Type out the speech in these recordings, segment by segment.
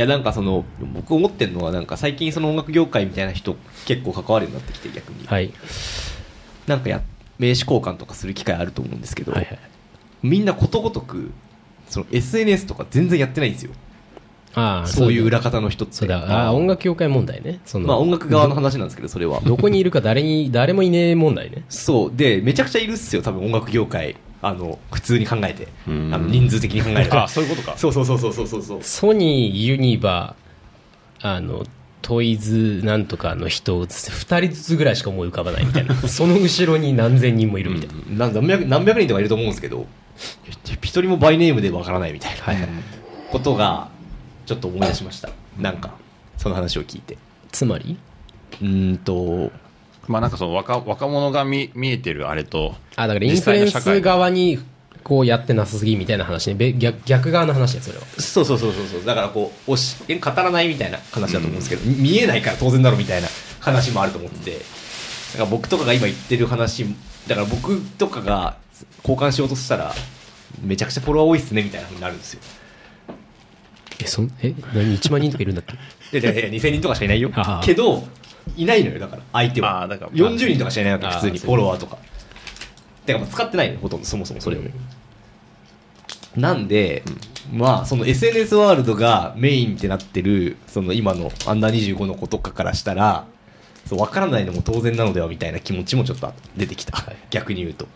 いやなんかその僕思ってるのはなんか最近その音楽業界みたいな人結構関わるようになってきて逆に、はい。なんかや名刺交換とかする機会あると思うんですけど、はいはい。みんなことごとくその SNS とか全然やってないんですよ。ああそういう裏方の人って。そうだ。ああ音楽業界問題ね。その、まあ音楽側の話なんですけどそれは。どこにいるか誰に誰もいねえ問題ね。そう。でめちゃくちゃいるっすよ多分音楽業界あの普通に考えてあうん。の人数的に考えるとあそういうことか。そうそうそうそうそうそう。そうソニーユニバあのトイズなんとかの人2人ずつぐらいしか思い浮かばないみたいな。その後ろに何千人もいるみたいな、なん何百何百人とかいると思うんですけど一人もバイネームでわからないみたいな、はい。はいことがちょっと思い出しましたなんかその話を聞いてつまりうーんとまあなんかその若若者が見見えてるあれとあだからインフルエンス側にこうやってなさすぎみたいな話ね。べ逆逆側の話ねそれは。そうそうそうそうそう。だからこうおしえ語らないみたいな話だと思うんですけど、見えないから当然だろみたいな話もあると思って。てだから僕とかが今言ってる話だから僕とかが交換しようとしたらめちゃくちゃフォロワー多いっすねみたいなふうになるんですよ。えそんえ何1万人とかいるんだっけ？いやいやいや2000人とかしかいないよ。けどいないのよだから相手は。ああだから40人とかしかいないわけ普通にフォロワーとか。てかまあ使ってないのよほとんどそもそもそれを、なんで、まあその SNS ワールドがメインってなってるその今のアンダー25の子とかからしたらそう分からないのも当然なのではみたいな気持ちもちょっと出てきた、逆に言うと。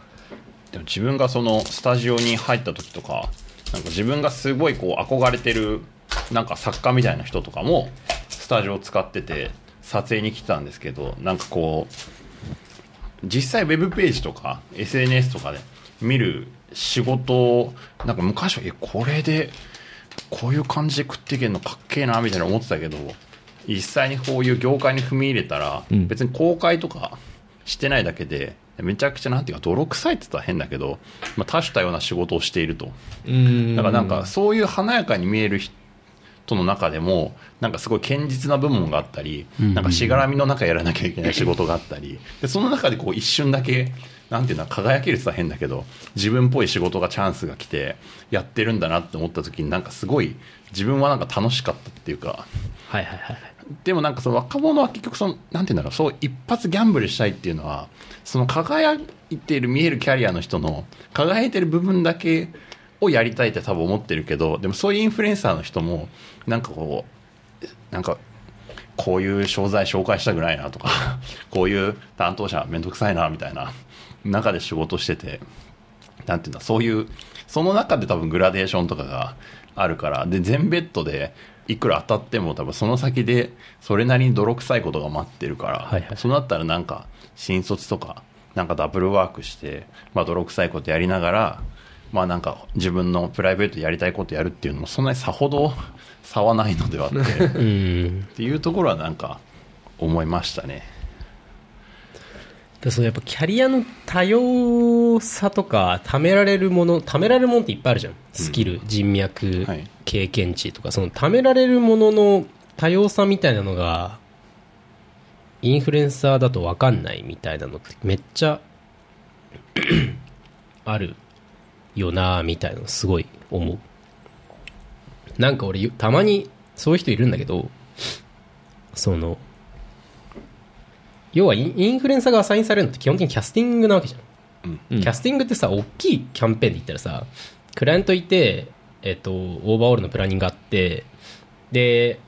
でも自分がそのスタジオに入った時とかなんか自分がすごいこう憧れてるなんか作家みたいな人とかもスタジオを使ってて撮影に来てたんですけどなんかこう実際ウェブページとか SNS とかで見る仕事をなんか昔はえこれでこういう感じで食っていけるのかっけえなみたいな思ってたけど実際にこういう業界に踏み入れたら、うん。別に公開とかしてないだけでめちゃくちゃなんていうか泥臭いって言ったら変だけど、まあ、多種多様な仕事をしていると。うん。だからなんかそういう華やかに見える人の中でもなんかすごい堅実な部門があったり、なんかしがらみの中やらなきゃいけない仕事があったり。でその中でこう一瞬だけなんていうの輝けるって言ったら変だけど自分っぽい仕事がチャンスが来てやってるんだなって思った時になんかすごい自分はなんか楽しかったっていうか。はいはいはいでもなんかその若者は結局そのなんていうんだろうそう一発ギャンブルしたいっていうのはその輝いている見えるキャリアの人の輝いてる部分だけをやりたいって多分思ってるけどでもそういうインフルエンサーの人もなんかこうなんかこういう商材紹介したくないなとか こういう担当者めんどくさいなみたいな中で仕事しててなんていうんだそういうその中で多分グラデーションとかがあるからで全ベッドでいくら当たっても多分その先でそれなりに泥臭いことが待ってるから、はいはい。そうなったらなんか新卒とかなんかダブルワークして、まあ、泥臭いことやりながらまあなんか自分のプライベートでやりたいことやるっていうのもそんなにさほど差はないのではってうん。っていうところはなんか思いましたね。でそのやっぱキャリアの多様さとか貯められるもの貯められるものっていっぱいあるじゃん。スキル、人脈、はい。経験値とか。その貯められるものの多様さみたいなのがインフルエンサーだと分かんないみたいなのってめっちゃ あるよなみたいなのすごい思う。なんか俺たまにそういう人いるんだけどその要はインフルエンサーがアサインされるのって基本的にキャスティングなわけじゃん、うん。キャスティングってさ大きいキャンペーンで言ったらさクライアントいて、えっと、 overall のプランニングがあってで、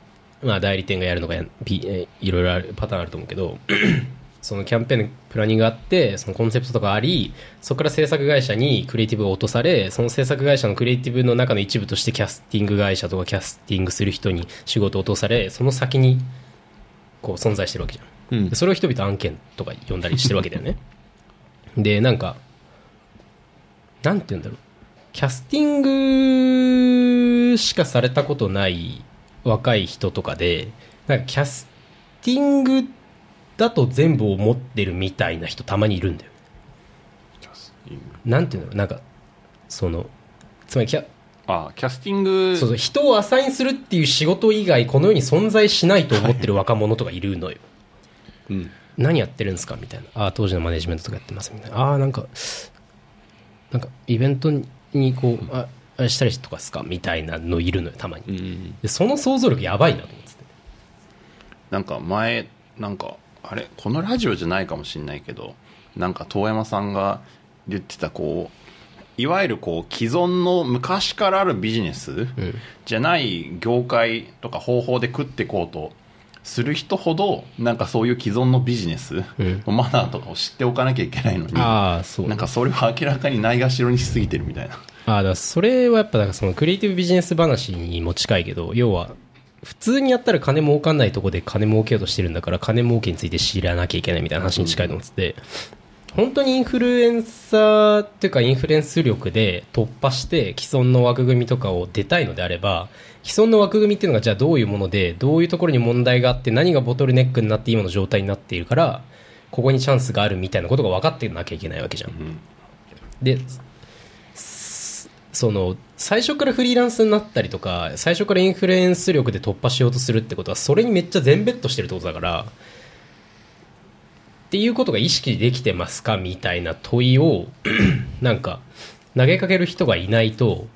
まあ、代理店がやるのがいろいろあるパターンあると思うけどそのキャンペーンのプランニングがあってそのコンセプトとかありそこから制作会社にクリエイティブが落とされその制作会社のクリエイティブの中の一部としてキャスティング会社とかキャスティングする人に仕事を落とされその先にこう存在してるわけじゃん。うん。でそれを人々案件とか呼んだりしてるわけだよね。でなんかなんて言うんだろう。キャスティングしかされたことない若い人とかでなんかキャスティングだと全部を持ってるみたいな人たまにいるんだよ。なんて言うんだろうなんかそのつまりキャあキャスティングそうそう人をアサインするっていう仕事以外この世に存在しないと思ってる若者とかいるのよ。うん。何やってるんですか？みたいな。ああ当時のマネジメントとかやってますみたいな。ああなんかなんかイベントにこうあしたりとかすか？みたいなのいるのよたまに、うん。でその想像力やばいなと思ってて。なんか前なんかあれこのラジオじゃないかもしれないけどなんか遠山さんが言ってたこういわゆるこう既存の昔からあるビジネスじゃない業界とか方法で食っていこうとする人ほどなんかそういう既存のビジネス、うん。マナーとかを知っておかなきゃいけないのにそうなんかそれを明らかにないがしろにしすぎてるみたいな。ああだそれはやっぱだからそのクリエイティブビジネス話にも近いけど要は普通にやったら金儲かんないとこで金儲けようとしてるんだから金儲けについて知らなきゃいけないみたいな話に近いと思ってて、本当にインフルエンサーっていうかインフルエンス力で突破して既存の枠組みとかを出たいのであれば既存の枠組みっていうのがじゃあどういうものでどういうところに問題があって何がボトルネックになって今の状態になっているからここにチャンスがあるみたいなことが分かってなきゃいけないわけじゃん。でその最初からフリーランスになったりとか最初からインフルエンス力で突破しようとするってことはそれにめっちゃ全ベットしてるってことだからっていうことが意識できてますかみたいな問いを なんか投げかける人がいないと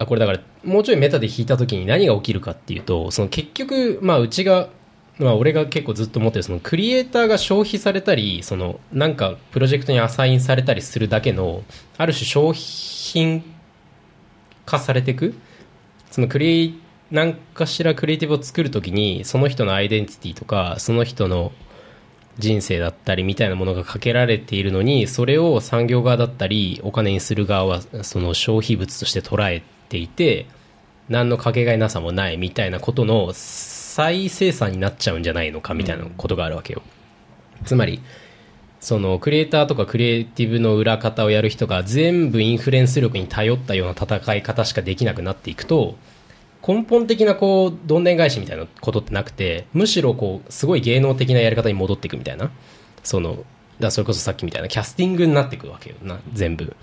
あこれだからもうちょいメタで引いた時に何が起きるかっていうとその結局まあうちがまあ俺が結構ずっと思ってるそのクリエイターが消費されたりそのなんかプロジェクトにアサインされたりするだけのある種商品化されていく？そのクリエイ何かしらクリエイティブを作るときにその人のアイデンティティとかその人の人生だったりみたいなものがかけられているのにそれを産業側だったりお金にする側はその消費物として捉えていて何のかけがえなさもないみたいなことの再生産になっちゃうんじゃないのかみたいなことがあるわけよ。つまりそのクリエイターとかクリエイティブの裏方をやる人が全部インフルエンス力に頼ったような戦い方しかできなくなっていくと根本的なこうどんでん返しみたいなことってなくてむしろこうすごい芸能的なやり方に戻っていくみたいなそのだそれこそさっきみたいなキャスティングになっていくわけよな全部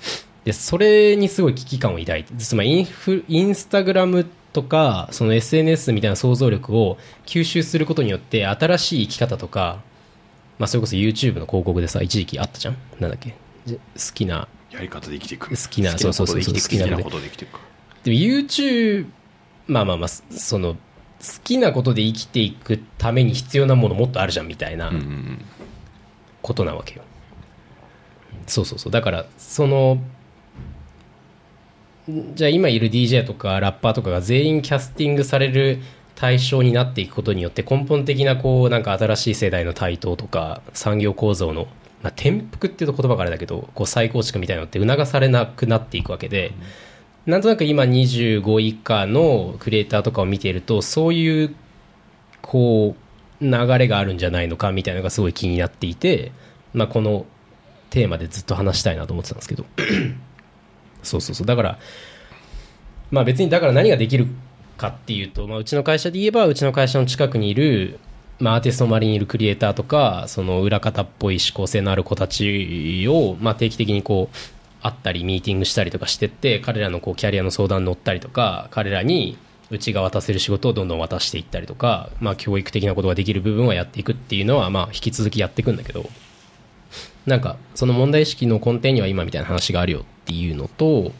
でそれにすごい危機感を抱いてつまりインフインスタグラムとかその SNS みたいな想像力を吸収することによって新しい生き方とかまあ、それこそ YouTube の広告でさ一時期あったじゃん？なんだっけ？じ好きなやり方で生きていく。好きなそうそうそう好きな好きなことで生きていく。でも YouTube まあまあまあその好きなことで生きていくために必要なものもっとあるじゃんみたいなことなわけよ、そうそうそう。だからそのじゃあ今いる DJ とかラッパーとかが全員キャスティングされる対象になっていくことによって根本的なこうなんか新しい世代の台頭とか産業構造の、まあ、転覆っていうと言葉があれだけどこう再構築みたいなのって促されなくなっていくわけで、なんとなく今25以下のクリエイターとかを見ているとそういうこう流れがあるんじゃないのかみたいなのがすごい気になっていて、まあ、このテーマでずっと話したいなと思ってたんですけど。そうそうそう。だからまあ別にだから何ができるかっていうと、まあ、うちの会社で言えばうちの会社の近くにいる、まあ、アーティストの周りにいるクリエイターとかその裏方っぽい思考性のある子たちを、まあ、定期的にこう会ったりミーティングしたりとかしてって彼らのこうキャリアの相談に乗ったりとか彼らにうちが渡せる仕事をどんどん渡していったりとか、まあ、教育的なことができる部分はやっていくっていうのは、まあ、引き続きやっていくんだけどなんかその問題意識の根底には今みたいな話があるよ。っていうのと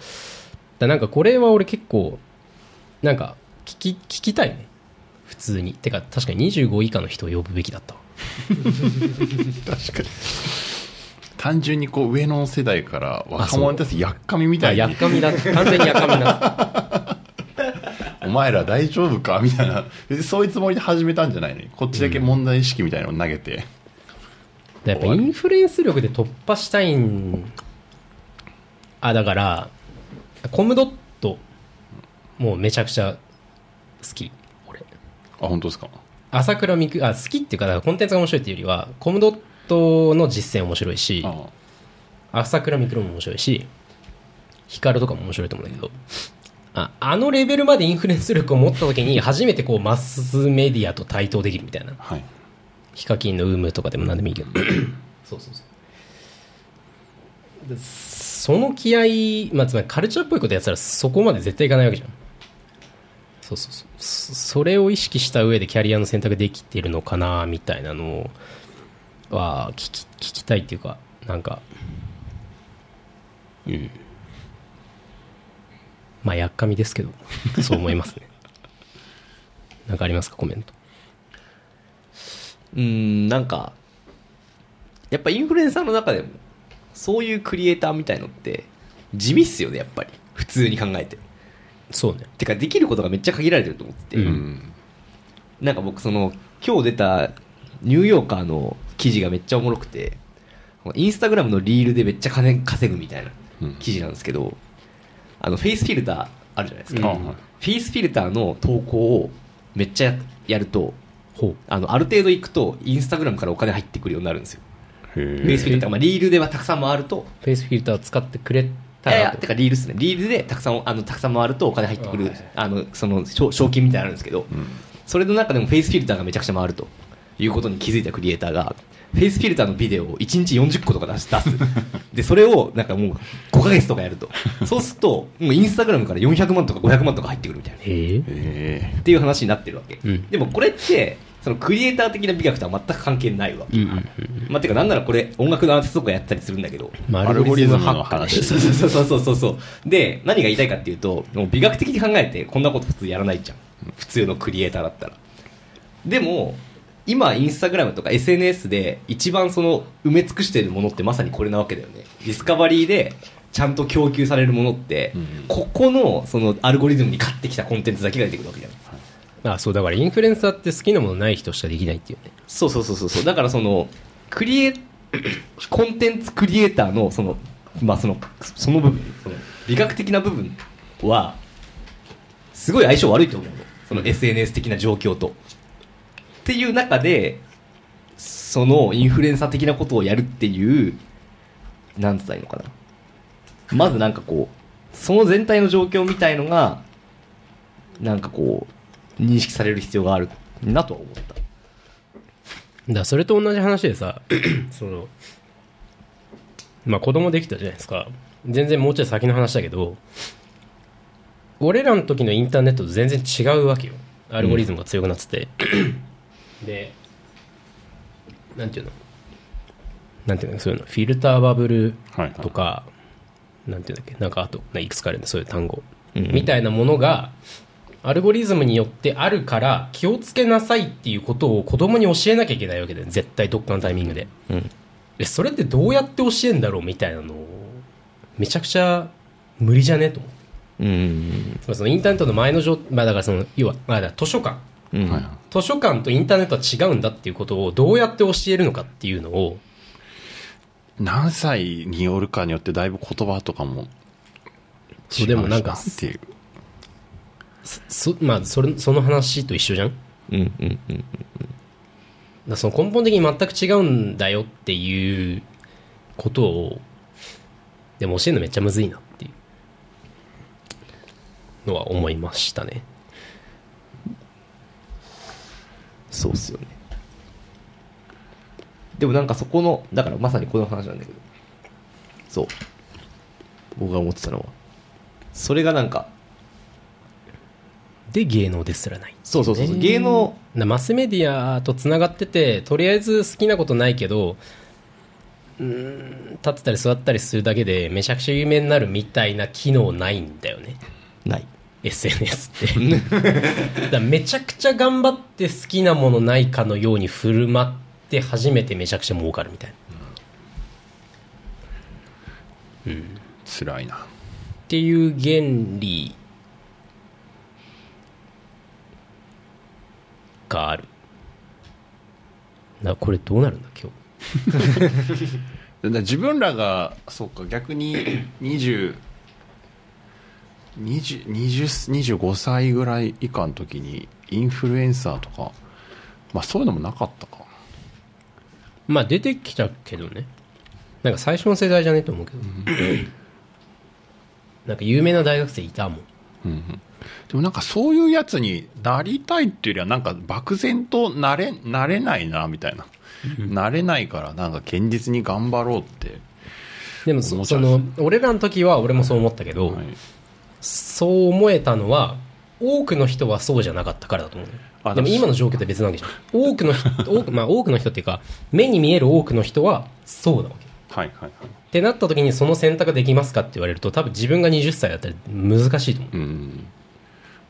だなんかこれは俺結構なんか聞き聞きたいね。普通に。てか確かに25以下の人を呼ぶべきだったわ。確かに。単純にこう上の世代から若者に対するやっかみみたあいに。やっかみだ。完全にやっかみだ。お前ら大丈夫かみたいな。そういうつもりで始めたんじゃないのに。こっちだけ問題意識みたいなのを投げて、やっぱインフルエンス力で突破したいんあだからコムドットもうめちゃくちゃ好き。俺。あ本当ですか？朝倉未来あ好きっていうかだからコンテンツが面白いっていうよりはコムドットの実践面白いしあ朝倉未来も面白いし光とかも面白いと思うんだけど。ああのレベルまでインフルエンス力を持った時に初めてこうマスメディアと対等できるみたいな。はい。ヒカキンの有無とかでも何でもいいけど。そうそうそう。でその気合、まあ、つまりカルチャーっぽいことやってたらそこまで絶対いかないわけじゃん。そうそうそう。そそれを意識した上でキャリアの選択できてるのかなみたいなのは聞き聞きたいっていうかなんか。うん。まあやっかみですけど。そう思いますね。なんかありますかコメント。うーんなんかやっぱインフルエンサーの中でもそういうクリエイターみたいのって地味っすよねやっぱり。普通に考えて。そうね。てかできることがめっちゃ限られてると思って。て、うん。うんなんか僕その今日出たニューヨーカーの記事がめっちゃおもろくてインスタグラムのリールでめっちゃ金稼ぐみたいなうん。記事なんですけど、あのフェイスフィルターあるじゃないですか、うん。フェイスフィルターの投稿をめっちゃやるとほう。あのある程度いくとインスタグラムからお金入ってくるようになるんですよ。へフェイスフィルター、まあ、リールではたくさん回るとフェイスフィルター使ってくれいたらやいやてかリールですね。リールでたくさんあのたくさん回るとお金入ってくるあのその賞賞金みたいなのあるんですけど、うん。それの中でもフェイスフィルターがめちゃくちゃ回るということに気づいたクリエイターがフェイスフィルターのビデオを1日40個とか出す。でそれをなんかもう5ヶ月とかやると。そうするともうインスタグラムから400万とか500万とか入ってくるみたいな。へええっていう話になってるわけ、うん。でもこれってそのクリエイター的な美学とは全く関係ないわけ、うんうんうんまあ、てかなんならこれ音楽のアーティストとかやったりするんだけど。まあアルゴリズムの話 そうそうそうそうそう。で何が言いたいかっていうともう美学的に考えてこんなこと普通やらないじゃん。普通のクリエイターだったら。でも今インスタグラムとか SNS で一番その埋め尽くしているものってまさにこれなわけだよね。ディスカバリーでちゃんと供給されるものって、うん。ここのそのアルゴリズムに勝ってきたコンテンツだけが出てくるわけじゃんあそうだからインフルエンサーって好きなものない人しかできないっていうね。そうそうそうそうそう。だからそのクリエコンテンツクリエイターのそのまあそのその部分その美学的な部分はすごい相性悪いと思うの。その SNS 的な状況と。っていう中でそのインフルエンサー的なことをやるっていうなんつったらいいのかな。まずなんかこうその全体の状況みたいのがなんかこう認識される必要があるなとは思った。だそれと同じ話でさ そのまあ子供できたじゃないですか。全然もうちょい先の話だけど俺らの時のインターネットと全然違うわけよ。アルゴリズムが強くなってて、でなんていうの？なんていうの？そういうの？フィルターバブルはいはい。とか、なんていうんだっけ？なんかあといくつかあるんだそういう単語、うん。みたいなものがアルゴリズムによってあるから気をつけなさいっていうことを子供に教えなきゃいけないわけだよ絶対どっかのタイミングで。うん。えそれってどうやって教えんだろうみたいなのをめちゃくちゃ無理じゃねと思って。うん。そのインターネットの前の状まあだからその要は、まあ、図書館。うん。図書館とインターネットは違うんだっていうことをどうやって教えるのかっていうのを。何歳によるかによってだいぶ言葉とかもそうでもなんか違うしっていうそまあそれその話と一緒じゃん？だかうんうんうん。らその根本的に全く違うんだよっていうことをでも教えるのめっちゃむずいなっていう。のは思いましたね。そうっすよね。でもなんかそこのだからまさにこの話なんだけど。そう。僕が思ってたのは。それがなんかで芸能ですらないそうそうそうそう。ね芸能なマスメディアとつながっててとりあえず好きなことないけどうーん立ってたり座ったりするだけでめちゃくちゃ有名になるみたいな機能ないんだよね。ない。SNS って。だめちゃくちゃ頑張って好きなものないかのように振る舞って初めてめちゃくちゃ儲かるみたいな、うん、っ辛いな。ていう原理がある。なこれどうなるんだ今日。自分らがそうか逆に20 20 20 25歳ぐらい以下の時にインフルエンサーとかまあそういうのもなかったか。まあ出てきたけどね。なんか最初の世代じゃね？えと思うけど、なんか有名な大学生いたもんうんでもなんかそういうやつになりたいっていうよりはなんか漠然となれなれないなみたいな。なれないからなんか現実に頑張ろうって、でもその俺らの時は俺もそう思ったけど、はい。そう思えたのは多くの人はそうじゃなかったからだと思う。でも今の状況って別なわけじゃん。多くの人多く, まあ、多くの人っていうか目に見える多くの人はそうなわけ。はいはいはい。ってなった時にその選択できますかって言われると多分自分が20歳だったら難しいと思う。うん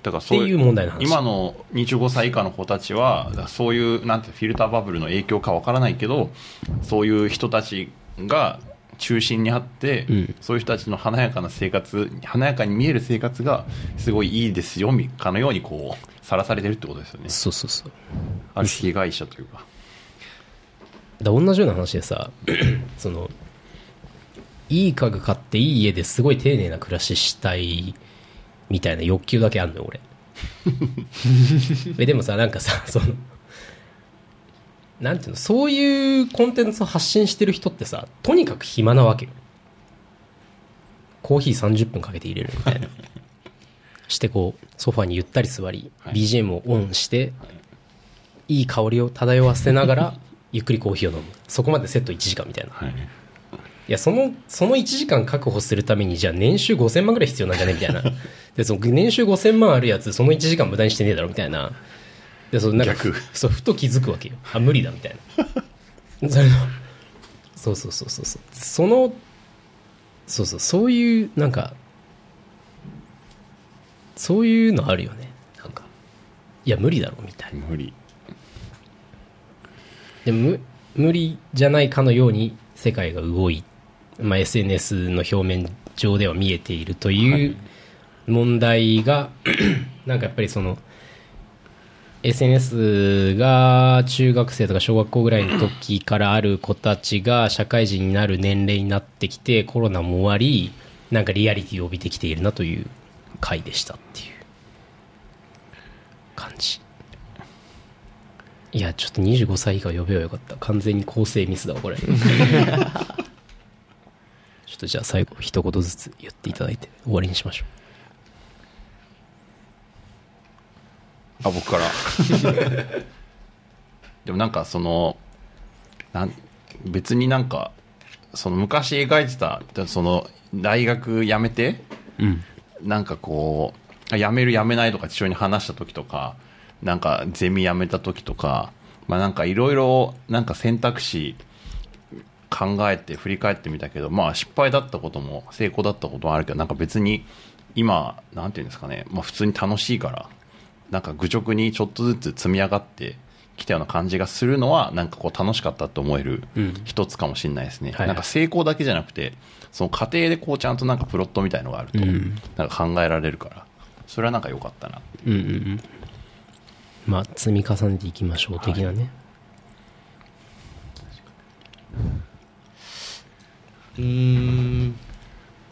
だからそういう問題の話。今の25歳以下の子たちはそういうなんてフィルターバブルの影響かわからないけどそういう人たちが中心にあって、うん。そういう人たちの華やかな生活華やかに見える生活がすごいいいですよみかのようにこうさらされてるってことですよね。そうそうそう。ある種被害者というか。だ同じような話でさ そのいい家具買っていい家ですごい丁寧な暮らししたいみたいな欲求だけあんのよ俺。えでもさなんかさ そのなんていうのそういうコンテンツを発信してる人ってさとにかく暇なわけよ。コーヒー30分かけて入れるみたいな。してこうソファにゆったり座り、はい。BGM をオンしていい香りを漂わせながらゆっくりコーヒーを飲む。そこまでセット1時間みたいな。いはいやそのその1時間確保するためにじゃあ年収5000万ぐらい必要なんじゃね？みたいな。でその年収5000万あるやつその1時間無駄にしてねえだろ？みたいな。でそのなんか逆。そうふと気づくわけよ。あ無理だみたいな。それのそうそうそうそうそう。そのそうそうそういうなんかそういうのあるよね。なんかいや無理だろみたいな。無理。でも無無理じゃないかのように世界が動い、まあ、SNS の表面上では見えているという問題が、なんかやっぱりその SNS が中学生とか小学校ぐらいの時からある子たちが社会人になる年齢になってきてコロナも終わりなんかリアリティを帯びてきているなという回でしたっていう。感じ。いやちょっと25歳以下呼べばよかった。完全に構成ミスだわこれ とじゃあ最後一言ずつ言っていただいて終わりにしましょあ僕から。でもなんかそのなん別になんかその昔描いてたその大学辞めてううん。なんかこう辞める辞めないとか父親に話した時とかなんかゼミ辞めた時とかまあなんかいろいろなんか選択肢考えて振り返ってみたけどまあ失敗だったことも成功だったこともあるけどなんか別に今なんていうんですかね、まあ、普通に楽しいからなんか愚直にちょっとずつ積み上がってきたような感じがするのはなんかこう楽しかったと思えるうん。一つかもしれないですね、はいはい。なんか成功だけじゃなくてその過程でこうちゃんとなんかプロットみたいのがあると、うん。なんか考えられるからそれはなんか良かったな。うんうんうん。まあ積み重ねていきましょう的なね、うーん。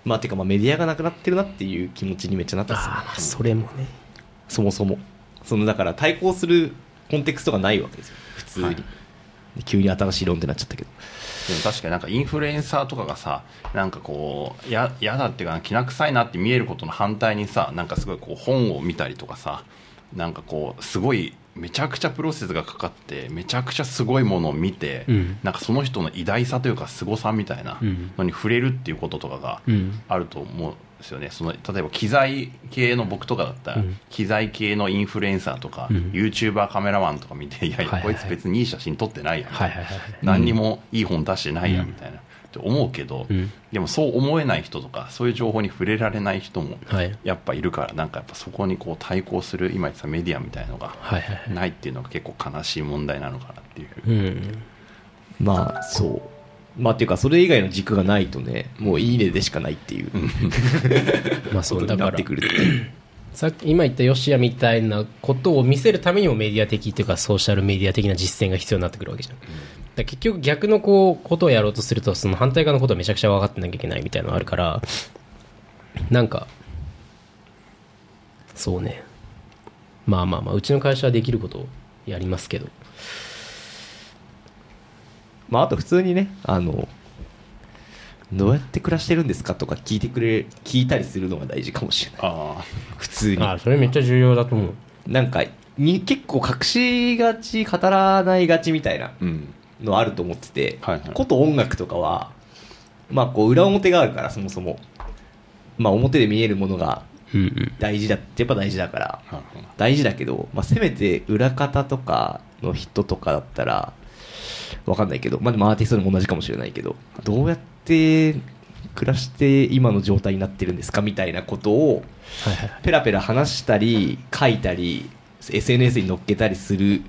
まあてかまあメディアがなくなってるなっていう気持ちにめっちゃなったっすね。ああそれもね。そもそも。そのだから対抗するコンテクストがないわけですよ。普通に、はい。で急に新しい論ってなっちゃったけど。でも確かになんかインフルエンサーとかがさなんかこうややだっていうかきな臭いなって見えることの反対にさなんかすごいこう本を見たりとかさなんかこうすごいめちゃくちゃプロセスがかかってめちゃくちゃすごいものを見て、うん。なんかその人の偉大さというか凄さみたいなうん。のに触れるっていうこととかがうん。あると思うんですよね。その例えば機材系の僕とかだったら、うん。機材系のインフルエンサーとか、うん。YouTuber カメラマンとか見ていやいや、こいつ別にいい写真撮ってないやん、はいはいはいはい。何にもいい本出してないやうん。みたいな、って思うけど、うん。でもそう思えない人とかそういう情報に触れられない人もはい。やっぱいるからなんかやっぱそこにこう対抗する今言ってたメディアみたいのがはいはいはい。ないっていうのが結構悲しい問題なのかなっていう、うん。まあそう。まあっていうかそれ以外の軸がないとねもういいねでしかないっていう。まあそことになうだからってくるってさっき今言ったヨシアみたいなことを見せるためにもメディア的っていうかソーシャルメディア的な実践が必要になってくるわけじゃん。だ結局逆のこうことをやろうとするとその反対側のことをめちゃくちゃ分かってなきゃいけないみたいなのがあるからなんかそうね。まあまあまあうちの会社はできることをやりますけど。まああと普通にねあのどうやって暮らしてるんですかとか聞いてくれ聞いたりするのが大事かもしれない。あ普通に。あそれめっちゃ重要だと思う。なんかに結構隠しがち語らないがちみたいな。あうんのあると思ってて、はいはい。こと音楽とかはまあこう裏表があるからそもそも。まあ表で見えるものがうんうん。大事だってやっぱ大事だから。はいはい。大事だけど、まあ、せめて裏方とかの人とかだったらわかんないけど、まあ、でもアーティストでも同じかもしれないけどどうやって暮らして今の状態になってるんですかみたいなことをペラペラ話したり書いたり SNS に載っけたりする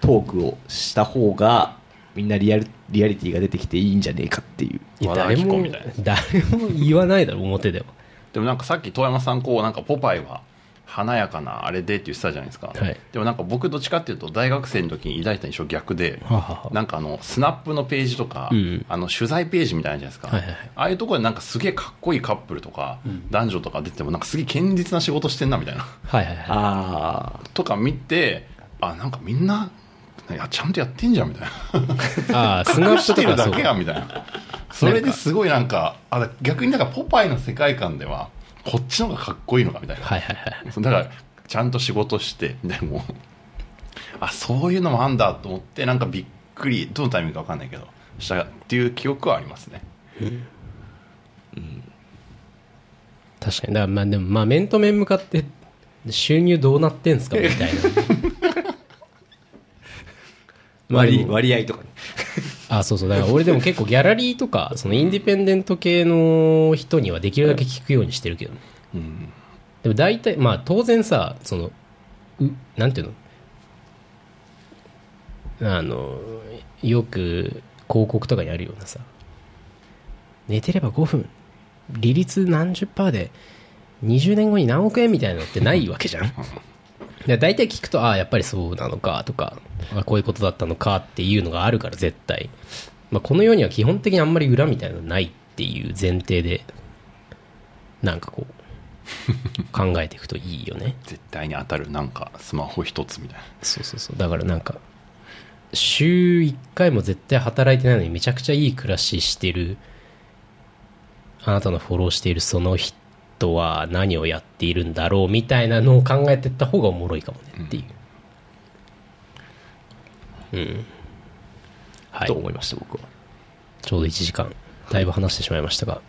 トークをした方がみんなリアルリアリティが出てきていいんじゃねえかっていう。誰もみたいな。誰も言わないだろ表では。でもなんかさっき遠山さんこうなんかポパイは華やかなあれでって言ってたじゃないですか、はい。でもなんか僕どっちかっていうと大学生の時に抱いた印象逆でなんかあのスナップのページとか、うん。あの取材ページみたいなのじゃないですか、はいはいはい。ああいうところでなんかすげえかっこいいカップルとか、男女とか出てもなんかすげえ堅実な仕事してんなみたいな。はいはいはい。あとか見てあなんかみんないやちゃんとやってんじゃんみたいな。ああ スナッしてるだけやんみたいな。それですごいなんかあ逆になんかポパイの世界観ではこっちの方がかっこいいのかみたいな、はいはいはい。だからちゃんと仕事してでもあそういうのもあんだと思ってなんかびっくりどのタイミングか分かんないけどしたっていう記憶はありますね。確かに。だからまあでもまあ面と面向かって収入どうなってんすかみたいな割も割合とかね。あそうそう。だから俺でも結構ギャラリーとか そのインディペンデント系の人にはできるだけ聞くようにしてるけどね。うん。でも大体まあ当然さそのうなんていうの？あのよく広告とかにあるようなさ寝てれば5分利率何十パーで20年後に何億円みたいなのってないわけじゃん で大体聞くとああやっぱりそうなのかとかあこういうことだったのかっていうのがあるから絶対、まあ、この世には基本的にあんまり裏みたいなのないっていう前提でなんかこう 考えていくといいよね。絶対に当たるなんかスマホ一つみたいな。そうそうそう。だからなんか週1回も絶対働いてないのにめちゃくちゃいい暮らししてるあなたのフォローしているその人は何をやっているんだろうみたいなのを考えていった方がおもろいかもねっていう。うん、はい。と思いました僕は。ちょうど1時間だいぶ話してしまいましたが。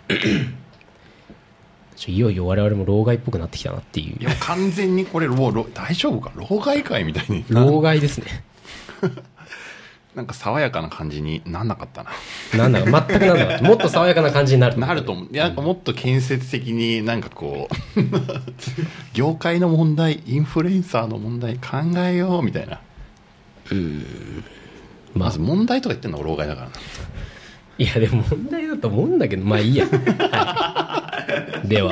いよいよ我々も老害っぽくなってきたなっていう。いや完全にこれ老老大丈夫か？老害会みたいに。老害ですね なんか爽やかな感じになんなかったな。なんだか全くなんだ もっと爽やかな感じになる。なると思う。いやなんかもっと建設的になんかこう 業界の問題インフルエンサーの問題考えようみたいな。まあ。まず問題とか言ってんのが老害だからな。いやでも問題だと思うんだけどまあいいや、はい、では